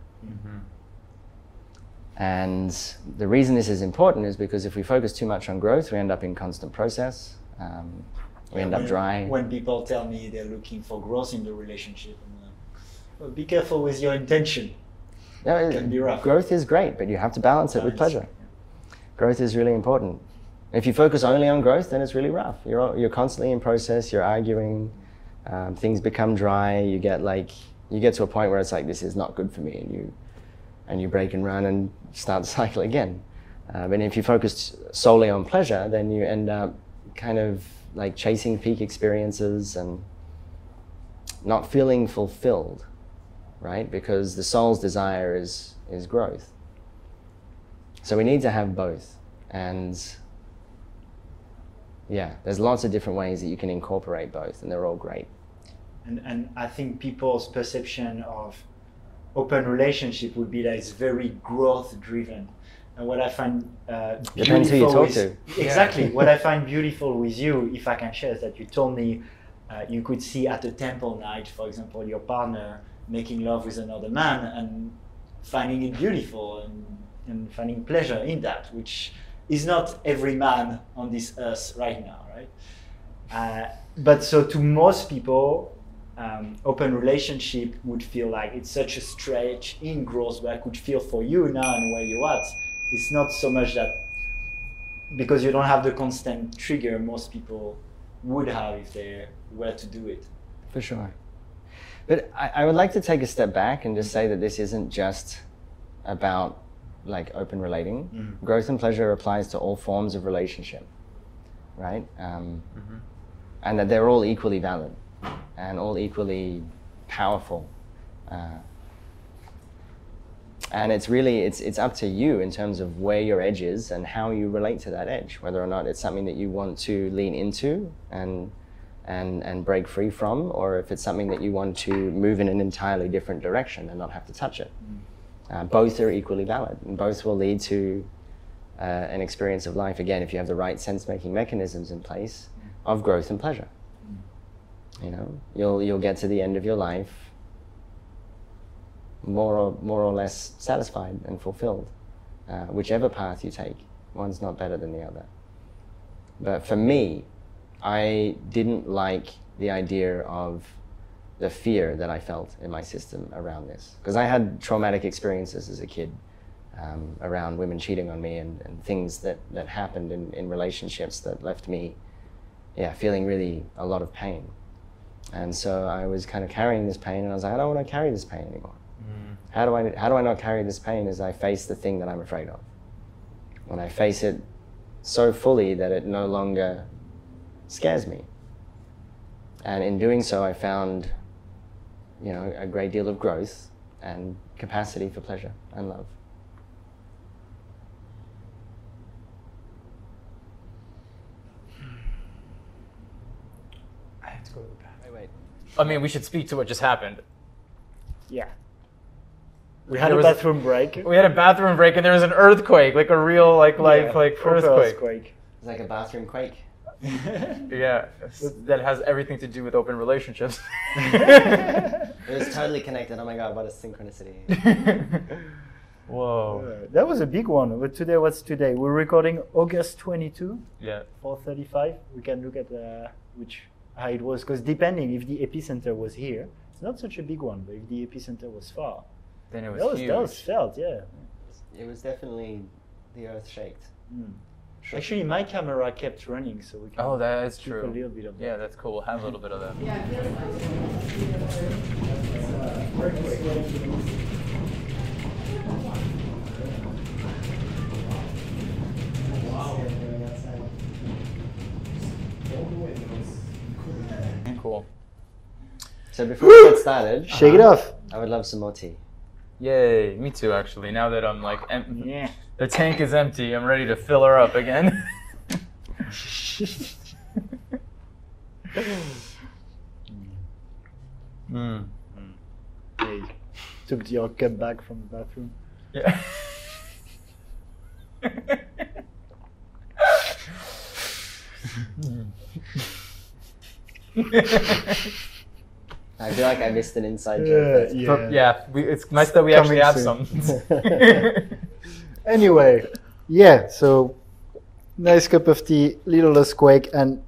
And the reason this is important is because if we focus too much on growth, we end up in constant process. Um, we end up when, dry. When people tell me they're looking for growth in the relationship, well, be careful with your intention. No, it- can be rough. Growth is great, but you have to balance it with pleasure. Growth is really important. If you focus only on growth, then it's really rough. You're, you're constantly in process, you're arguing, um, things become dry, you get like, you get to a point where it's like, this is not good for me, and you, and you break and run and start the cycle again. Um, and if you focus solely on pleasure, then you end up kind of like chasing peak experiences and not feeling fulfilled, right? Because the soul's desire is, is growth. So we need to have both. And yeah, there's lots of different ways that you can incorporate both, and they're all great. And, and I think people's perception of open relationship would be that it's very growth driven. And what I find uh, Depends who you beautiful talk with- to. Exactly. what I find beautiful with you, if I can share, is that you told me uh, you could see at a temple night, for example, your partner making love with another man and finding it beautiful and, and finding pleasure in that, which is not every man on this earth right now, right? Uh, but so to most people, um, open relationship would feel like it's such a stretch in growth where I could feel for you now and where you're at. It's not so much that because you don't have the constant trigger most people would have if they were to do it. For sure. But I, I would like to take a step back and just say that this isn't just about like open relating. Mhm. Growth and pleasure applies to all forms of relationship, right? Um, And that they're all equally valid and all equally powerful. Uh, and it's really it's it's up to you in terms of where your edge is and how you relate to that edge whether or not it's something that you want to lean into and and and break free from or if it's something that you want to move in an entirely different direction and not have to touch it. Uh, both are equally valid and both will lead to uh, an experience of life again if you have the right sense making mechanisms in place of growth and pleasure. You know you'll you'll get to the end of your life more or more or less satisfied and fulfilled, uh, whichever path you take. One's not better than the other. But for me, I didn't like the idea of the fear that I felt in my system around this because I had traumatic experiences as a kid um, around women cheating on me and, and things that, that happened in, in relationships that left me yeah feeling really a lot of pain and so I was kind of carrying this pain and I was like I don't want to carry this pain anymore Mm. how do I how do I not carry this pain as I face the thing that I'm afraid of? When I face it so fully that it no longer scares me. And in doing so I found you know a great deal of growth and capacity for pleasure and love. I have to go to the bathroom. Wait, wait. I mean, we should speak to what just happened. Yeah. We had There a was a- bathroom break. We had a bathroom break and there was an earthquake, like a real, like, life, Yeah, like proper earthquake. It's like a bathroom quake. Yeah, that has everything to do with open relationships. It was totally connected. Oh my god, what a synchronicity. Whoa. Uh, that was a big one. But today, what's today? We're recording August 22, Yeah. 4:35. We can look at uh, which how it was because depending if the epicenter was here, it's not such a big one. But if the epicenter was far, Then it was, that was huge. that was felt. Yeah. It was definitely the earth shaked. Mm. Actually, my camera kept running, so we can. Oh, that is keep true. A little bit of Yeah, that's cool. We'll have a little bit of that. Cool. So before we get started, Shake it off. I would love some more tea. Yay, me too, actually. Now that I'm like, em- Yeah. the tank is empty, I'm ready to fill her up again. mm. Hey, took your cup back from the bathroom. Yeah. I feel like I missed an inside joke. yeah. But yeah, we, it's nice that we actually have Coming some. anyway, yeah, so nice cup of tea, little less quake, and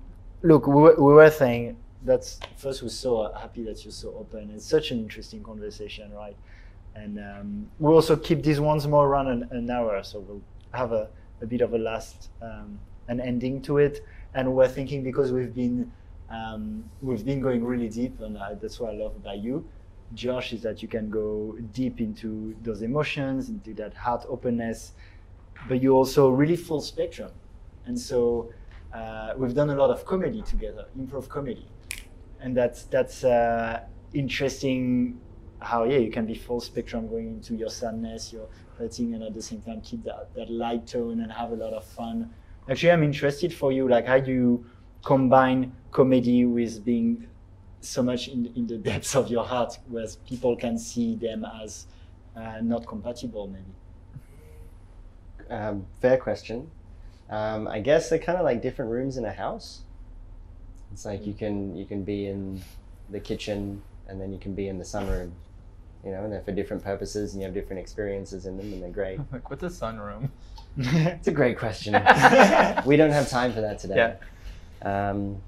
look, we were, we were saying that's first we're so happy that you're so open. It's such an interesting conversation, right? And um, we also keep these ones more around an, an hour, so we'll have a, a bit of a last um, an ending to it. And we're thinking because we've been um, we've been going really deep, and uh, that's what I love about you. Josh is that you can go deep into those emotions, into that heart openness, but you're also really full spectrum. And so uh, we've done a lot of comedy together, improv comedy, and that's that's uh, interesting. How yeah, you can be full spectrum going into your sadness, your hurting, and at the same time keep that that light tone and have a lot of fun. Actually, I'm interested for you, like how do you combine comedy with being so much in, in the depths of your heart, where people can see them as uh, not compatible, maybe. Um, fair question. Um, I guess they're kind of like different rooms in a house. It's like you can you can be in the kitchen and then you can be in the sunroom. You know, and they're for different purposes, and you have different experiences in them, and they're great. like what's a sunroom? It's a great question. we don't have time for that today. Yeah. Um,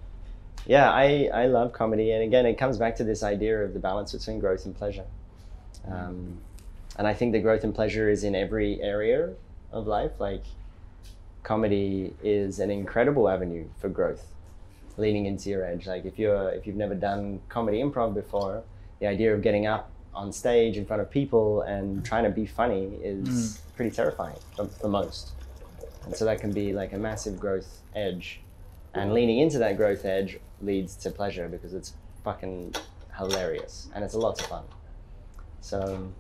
yeah, I, I love comedy. And again, it comes back to this idea of the balance between growth and pleasure. Um, and I think the growth and pleasure is in every area of life. Like, comedy is an incredible avenue for growth, leaning into your edge. Like, if, you're, if you've never done comedy improv before, the idea of getting up on stage in front of people and trying to be funny is pretty terrifying for, for most. And so that can be like a massive growth edge. And leaning into that growth edge leads to pleasure because it's fucking hilarious and it's a lot of fun. So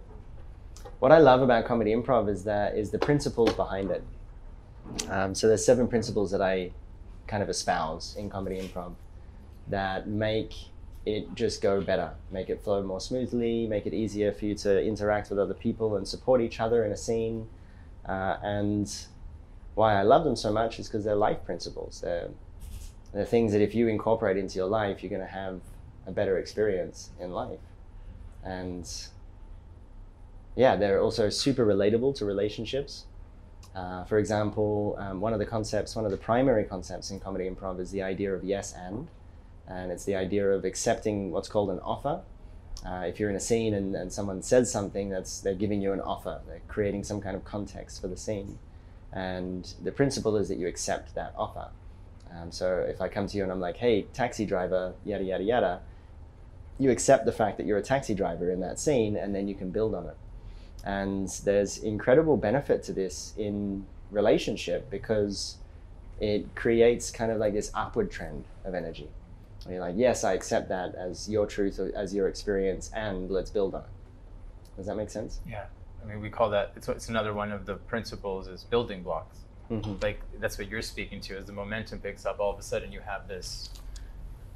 what I love about comedy improv is that is the principles behind it. Um, so there's seven principles that I kind of espouse in comedy improv that make it just go better, make it flow more smoothly, make it easier for you to interact with other people and support each other in a scene. Uh, and why I love them so much is because they're life principles. They're, they're things that if you incorporate into your life, you're going to have a better experience in life. And yeah, they're also super relatable to relationships. Uh, for example, um, one of the concepts, one of the primary concepts in comedy improv is the idea of yes and. And it's the idea of accepting what's called an offer. Uh, if you're in a scene and, and someone says something, that's they're giving you an offer. They're creating some kind of context for the scene. And the principle is that you accept that offer. Um, so if I come to you and I'm like, hey, taxi driver, yada, yada, yada, you accept the fact that you're a taxi driver in that scene and then you can build on it. And there's incredible benefit to this in relationship because it creates kind of like this upward trend of energy. Where you're like, yes, I accept that as your truth, as your experience, and let's build on it. Does that make sense? Yeah. I mean, we call that. It's, it's another one of the principles is building blocks. Mm-hmm. Like that's what you're speaking to. As the momentum picks up, all of a sudden you have this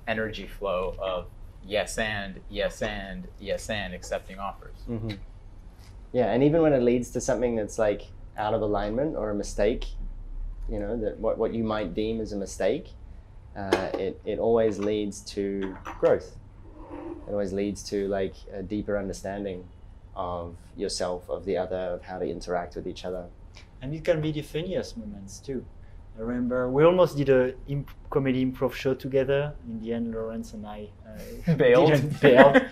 energy flow of yes and yes and yes and accepting offers. hmm Yeah, and even when it leads to something that's like out of alignment or a mistake, you know, that what, what you might deem as a mistake, uh, it, it always leads to growth. It always leads to like a deeper understanding of yourself, of the other, of how to interact with each other. And it can be the funniest moments too. I remember we almost did a imp- comedy improv show together. In the end, Lawrence and I uh, Bailed. didn't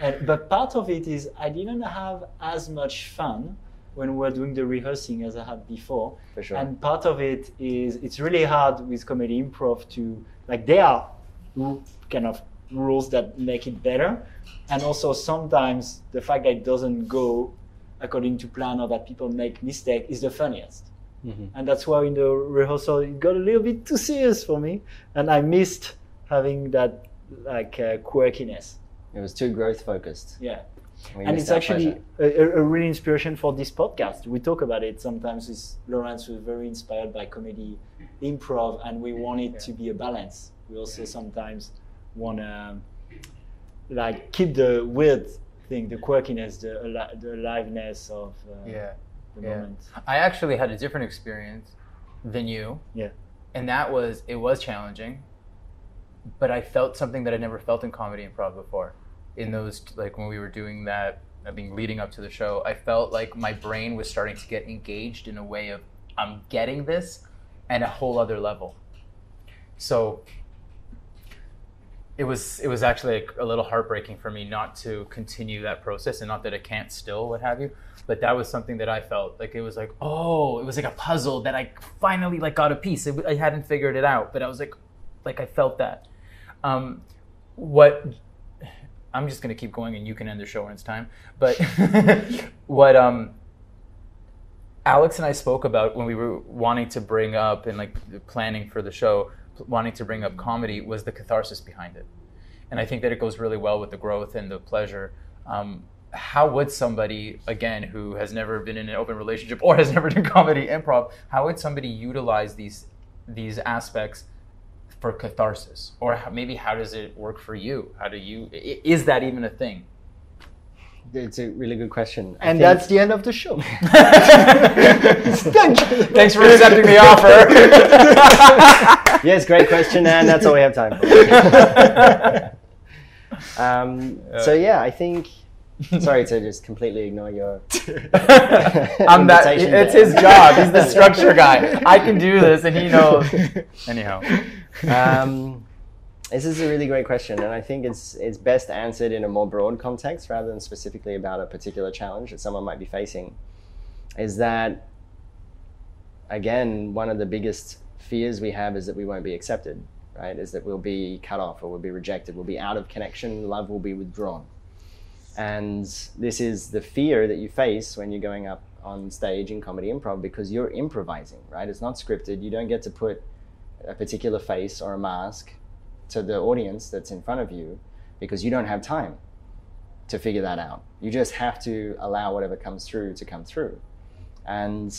and, but part of it is I didn't have as much fun when we were doing the rehearsing as I had before. For sure. And part of it is it's really hard with comedy improv to like there are kind of rules that make it better, and also sometimes the fact that it doesn't go according to plan or that people make mistake is the funniest. Mhm. And that's why in the rehearsal it got a little bit too serious for me, and I missed having that like uh, quirkiness. It was too growth focused. Yeah We and it's actually a, a, really inspiration for this podcast. We talk about it sometimes with Lawrence. We're very inspired by comedy, improv, and we want it to be a balance. We also sometimes want to like keep the weird thing, the quirkiness, the ali- the aliveness of uh, the Yeah. moment. I actually had a different experience than you, Yeah. and that was it was challenging, but I felt something that I never felt in comedy improv before. In those like when we were doing that, I mean, leading up to the show, I felt like my brain was starting to get engaged in a way of I'm getting this, and a whole other level. So it was it was actually like a little heartbreaking for me not to continue that process and not that I can't still what have you but that was something that i felt like it was like oh it was like a puzzle that i finally like got a piece. It, i hadn't figured it out but i was like like i felt that. Um, what i'm just to keep going and you can end the show when it's time but what um Alex and I spoke about when we were wanting to bring up and like planning for the show, wanting to bring up comedy was the catharsis behind it, and I think that it goes really well with the growth and the pleasure. Um, how would somebody again who has never been in an open relationship or has never done comedy improv, how would somebody utilize these these aspects for catharsis, or how, maybe how does it work for you? How do you is that even a thing? It's a really good question. I And think- that's the end of the show. Thank you. Thanks for accepting the offer. yes, great question, and that's all we have time for. um, so yeah, I think. Sorry to just completely ignore your. I'm that. It's there. his job. He's the structure guy. I can do this, and he knows. Anyhow. um, this is a really great question, and I think it's it's best answered in a more broad context rather than specifically about a particular challenge that someone might be facing. Is that again one of the biggest fears we have is that we won't be accepted, right? Is that we'll be cut off or we'll be rejected, we'll be out of connection, love will be withdrawn, and this is the fear that you face when you're going up on stage in comedy improv because you're improvising, right? It's not scripted. You don't get to put a particular face or a mask to the audience that's in front of you because you don't have time to figure that out. You just have to allow whatever comes through to come through. And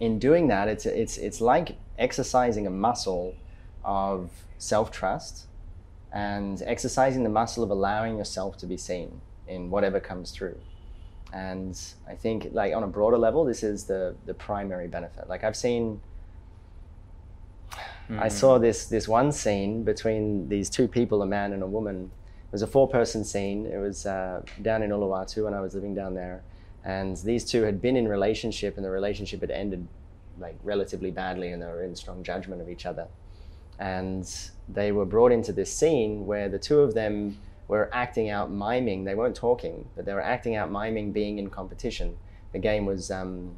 in doing that, it's, it's, it's like exercising a muscle of self trust and exercising the muscle of allowing yourself to be seen in whatever comes through. And I think, like, on a broader level, this is the, the primary benefit. Like, I've seen I saw this this one scene between these two people, a man and a woman. It was a four person scene. It was uh, down in Uluwatu when I was living down there, and these two had been in relationship, and the relationship had ended like relatively badly, and they were in strong judgment of each other. And they were brought into this scene where the two of them were acting out miming. They weren't talking, but they were acting out miming being in competition. The game was um,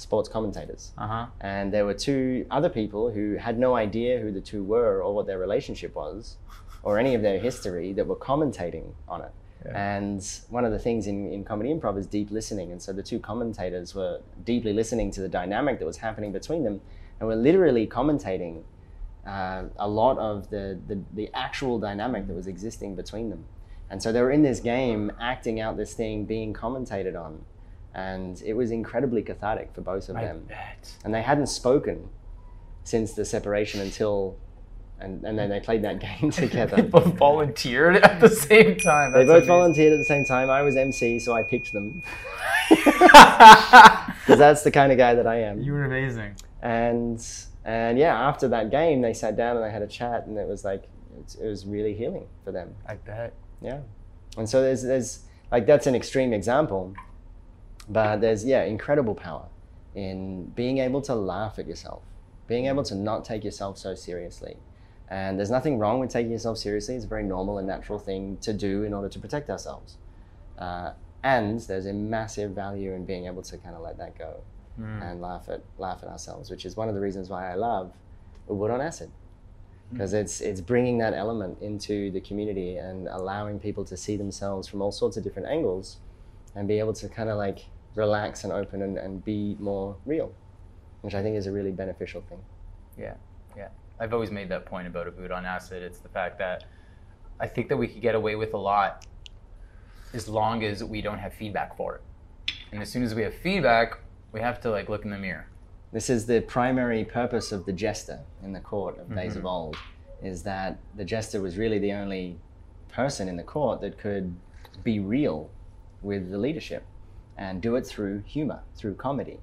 sports commentators. Uh huh. and there were two other people who had no idea who the two were or what their relationship was or any of their history that were commentating on it. And one of the things in, in comedy improv is deep listening. And so the two commentators were deeply listening to the dynamic that was happening between them and were literally commentating uh, a lot of the, the, the actual dynamic that was existing between them. And so they were in this game acting out this thing being commentated on and it was incredibly cathartic for both of I them bet. and they hadn't spoken since the separation until and, and then they played that game together. They both volunteered at the same time. they both amazing. volunteered at the same time i was mc so i picked them because that's the kind of guy that i am you were amazing. and and yeah after that game they sat down and they had a chat and it was like it, it was really healing for them I bet. yeah and so there's there's like that's an extreme example but there's yeah incredible power in being able to laugh at yourself being able to not take yourself so seriously. And there's nothing wrong with taking yourself seriously. It's a very normal and natural thing to do in order to protect ourselves. Uh, and there's a massive value in being able to kind of let that go and laugh at laugh at ourselves which is one of the reasons why i love Ubud on Acid. Because it's it's bringing that element into the community and allowing people to see themselves from all sorts of different angles and be able to kind of like relax and open and, and be more real which i think is a really beneficial thing Yeah, yeah. I've always made that point about Ubud on Acid. It's the fact that I think that we could get away with a lot as long as we don't have feedback for it. And as soon as we have feedback, we have to like look in the mirror. this is the primary purpose of the jester in the court of days of mm-hmm. old is that the jester was really the only person in the court that could be real with the leadership and do it through humor through comedy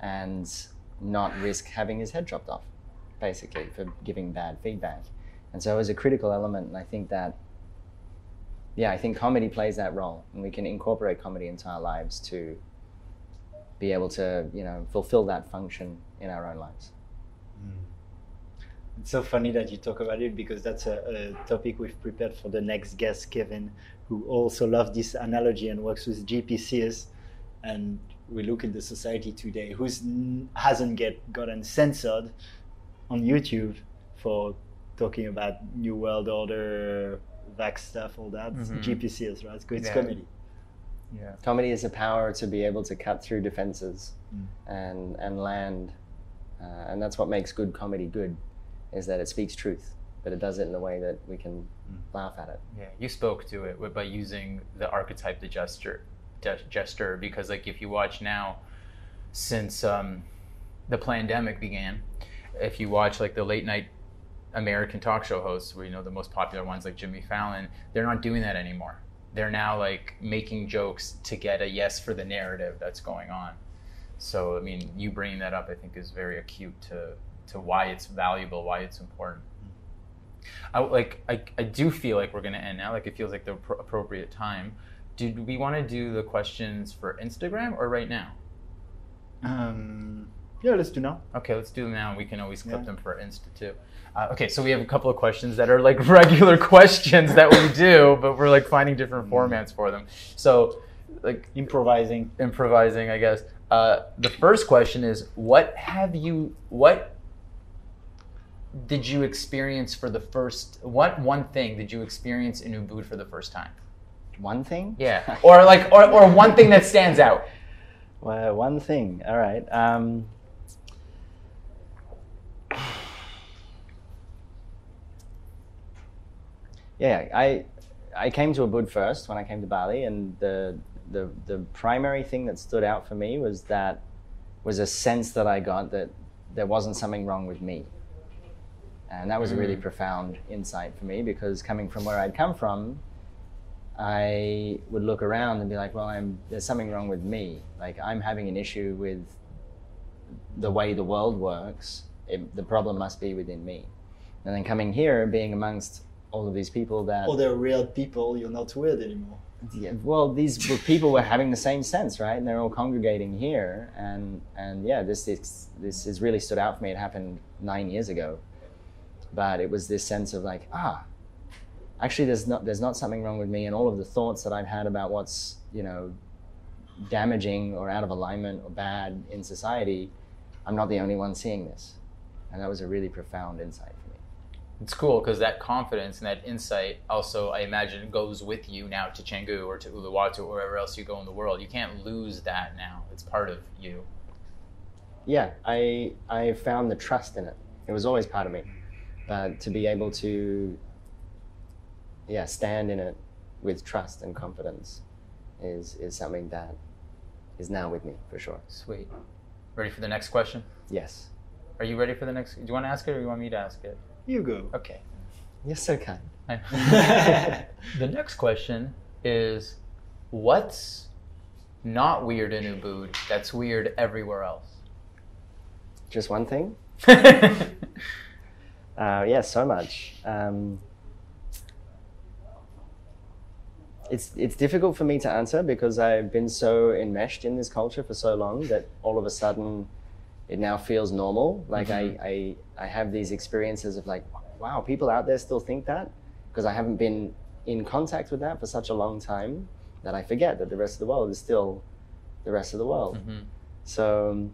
and not risk having his head chopped off basically for giving bad feedback. And so it was a critical element and i think that yeah i think comedy plays that role and we can incorporate comedy into our lives to be able to you know fulfill that function in our own lives. Mm. It's so funny that you talk about it because that's a, a topic we've prepared for the next guest, Kevin, who also loves this analogy and works with GPCs. And we look at the society today who's n- hasn't get gotten censored on YouTube for talking about New World Order, vax stuff, all that. Mhm. GPCs, right? It's good. It's Yeah. comedy. Yeah. comedy is the power to be able to cut through defenses Mm. and and land uh, and that's what makes good comedy good is that it speaks truth but it does it in a way that we can laugh at it Yeah, you spoke to it by using the archetype, the gesture, ge- gesture, because like if you watch now, since um, the pandemic began, if you watch like the late night American talk show hosts, where you know the most popular ones like Jimmy Fallon, they're not doing that anymore. they're now like making jokes to get a yes for the narrative that's going on. So I mean, you bringing that up, I think, is very acute to to why it's valuable, why it's important. I like I, I do feel like we're gonna end now. Like it feels like the appro- appropriate time. Do we want to do the questions for Instagram or right now? Um, yeah, let's do now. Okay, let's do them now. We can always clip Yeah. them for Insta too. Uh, okay, so we have a couple of questions that are like regular questions that we do, but we're like finding different formats for them. So, like Improvising. improvising, I guess. Uh, the first question is, what have you? What did you experience for the first? What one thing did you experience in Ubud for the first time? One thing? Yeah, or like, or, or one thing that stands out. Well, one thing. All right. Um, yeah, I I came to Ubud first when I came to Bali, and the the the primary thing that stood out for me was that was a sense that I got that there wasn't something wrong with me, and that was a really Mm. profound insight for me because coming from where I'd come from, I would look around and be like, well, I'm, there's something wrong with me. Like, I'm having an issue with the way the world works. It, the problem must be within me. And then coming here, being amongst all of these people that, Oh, they're real people. You're not weird anymore. yeah, well, these people were having the same sense, right? And they're all congregating here. And, and yeah, this, this, this has really stood out for me. It happened nine years ago. But it was this sense of like, ah, actually there's not there's not something wrong with me and all of the thoughts that I've had about what's you know damaging or out of alignment or bad in society I'm not the only one seeing this and that was a really profound insight for me It's cool because that confidence and that insight also, I imagine, goes with you now to Canggu or to Uluwatu or wherever else you go in the world. You can't lose that now. It's part of you. yeah I I found the trust in it it was always part of me but to be able to yeah stand in it with trust and confidence is is something that is now with me for sure Sweet. Ready for the next question? yes Are you ready for the next? Do you want to ask it or you want me to ask it? You go. Okay. you're so kind the next question is what's not weird in Ubud that's weird everywhere else? just one thing Uh, yeah, so much. Um, it's it's difficult for me to answer because I've been so enmeshed in this culture for so long that all of a sudden it now feels normal. Like I, I I have these experiences of like, wow, people out there still think that because I haven't been in contact with that for such a long time that I forget that the rest of the world is still the rest of the world. Mhm. So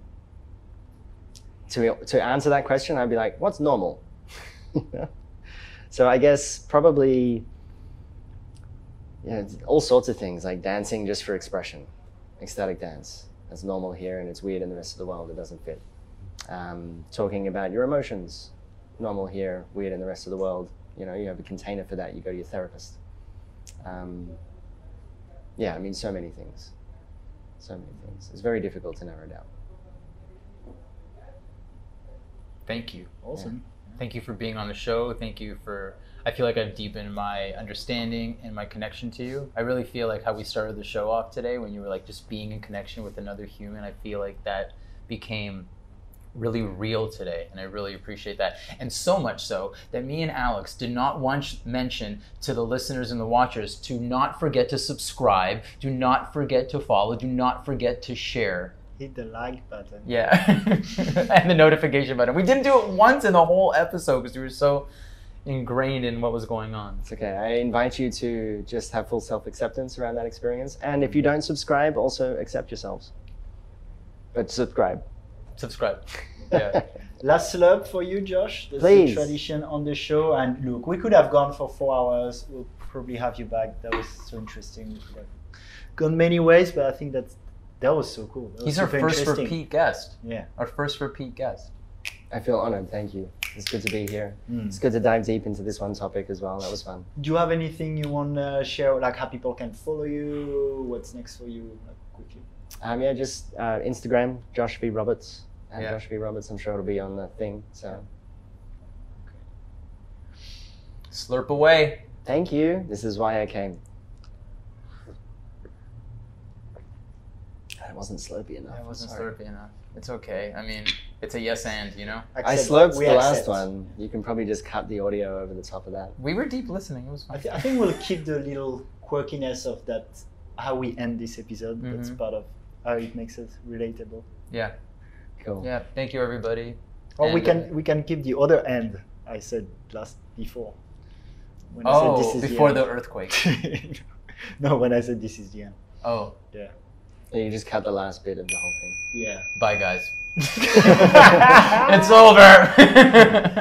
to to answer that question, I'd be like, what's normal? so I guess probably yeah, it's all sorts of things like dancing just for expression, ecstatic dance. That's normal here, and it's weird in the rest of the world. It doesn't fit. Um, talking about your emotions, normal here, weird in the rest of the world. You know, you have a container for that. You go to your therapist. Um, yeah, I mean, so many things. So many things. It's very difficult to narrow down. Thank you. Awesome. Thank you for being on the show. Thank you for. I feel like I've deepened my understanding and my connection to you. I really feel like how we started the show off today when you were like just being in connection with another human. I feel like that became really real today, and I really appreciate that. And so much so that me and Alex did not once mention to the listeners and the watchers to not forget to subscribe, do not forget to follow, do not forget to share. Hit the like button. Yeah, and the notification button. We didn't do it once in the whole episode because we were so ingrained in what was going on. It's okay. I invite you to just have full self acceptance around that experience. And if you don't subscribe, also accept yourselves. But subscribe. Subscribe. Yeah. Last slurp for you, Josh. That's Please. the tradition on the show. And look, we could have gone for four hours. We'll probably have you back. That was so interesting. We could have gone many ways, but I think that's that was so cool. That was He's our first repeat guest. Yeah. Our first repeat guest. I feel honored. Thank you. It's good to be here. Mm. It's good to dive deep into this one topic as well. That was fun. Do you have anything you want to share, like how people can follow you? What's next for you, like quickly? Um, yeah, just uh, Instagram, Josh V. Roberts. And yeah. Josh V. Roberts, I'm sure it'll be on the thing. So. Okay. Slurp away. Thank you. This is why I came. It wasn't slurpy enough. It wasn't Sorry. slurpy enough. It's okay. I mean, it's a yes and, you know? I Accept- slurped we the last one. You can probably just cut the audio over the top of that. We were deep listening. It was I, fun. th- I think we'll keep the little quirkiness of that, how we end this episode. That's Mhm. part of how it makes it relatable. Yeah. Cool. Yeah. Thank you, everybody. Or we can uh, we can keep the other end. I said last before. When Oh, before the, end. earthquake. no, when I said this is the end. Oh, Yeah. Yeah, You just cut the last bit of the whole thing. Yeah. bye, guys. it's over.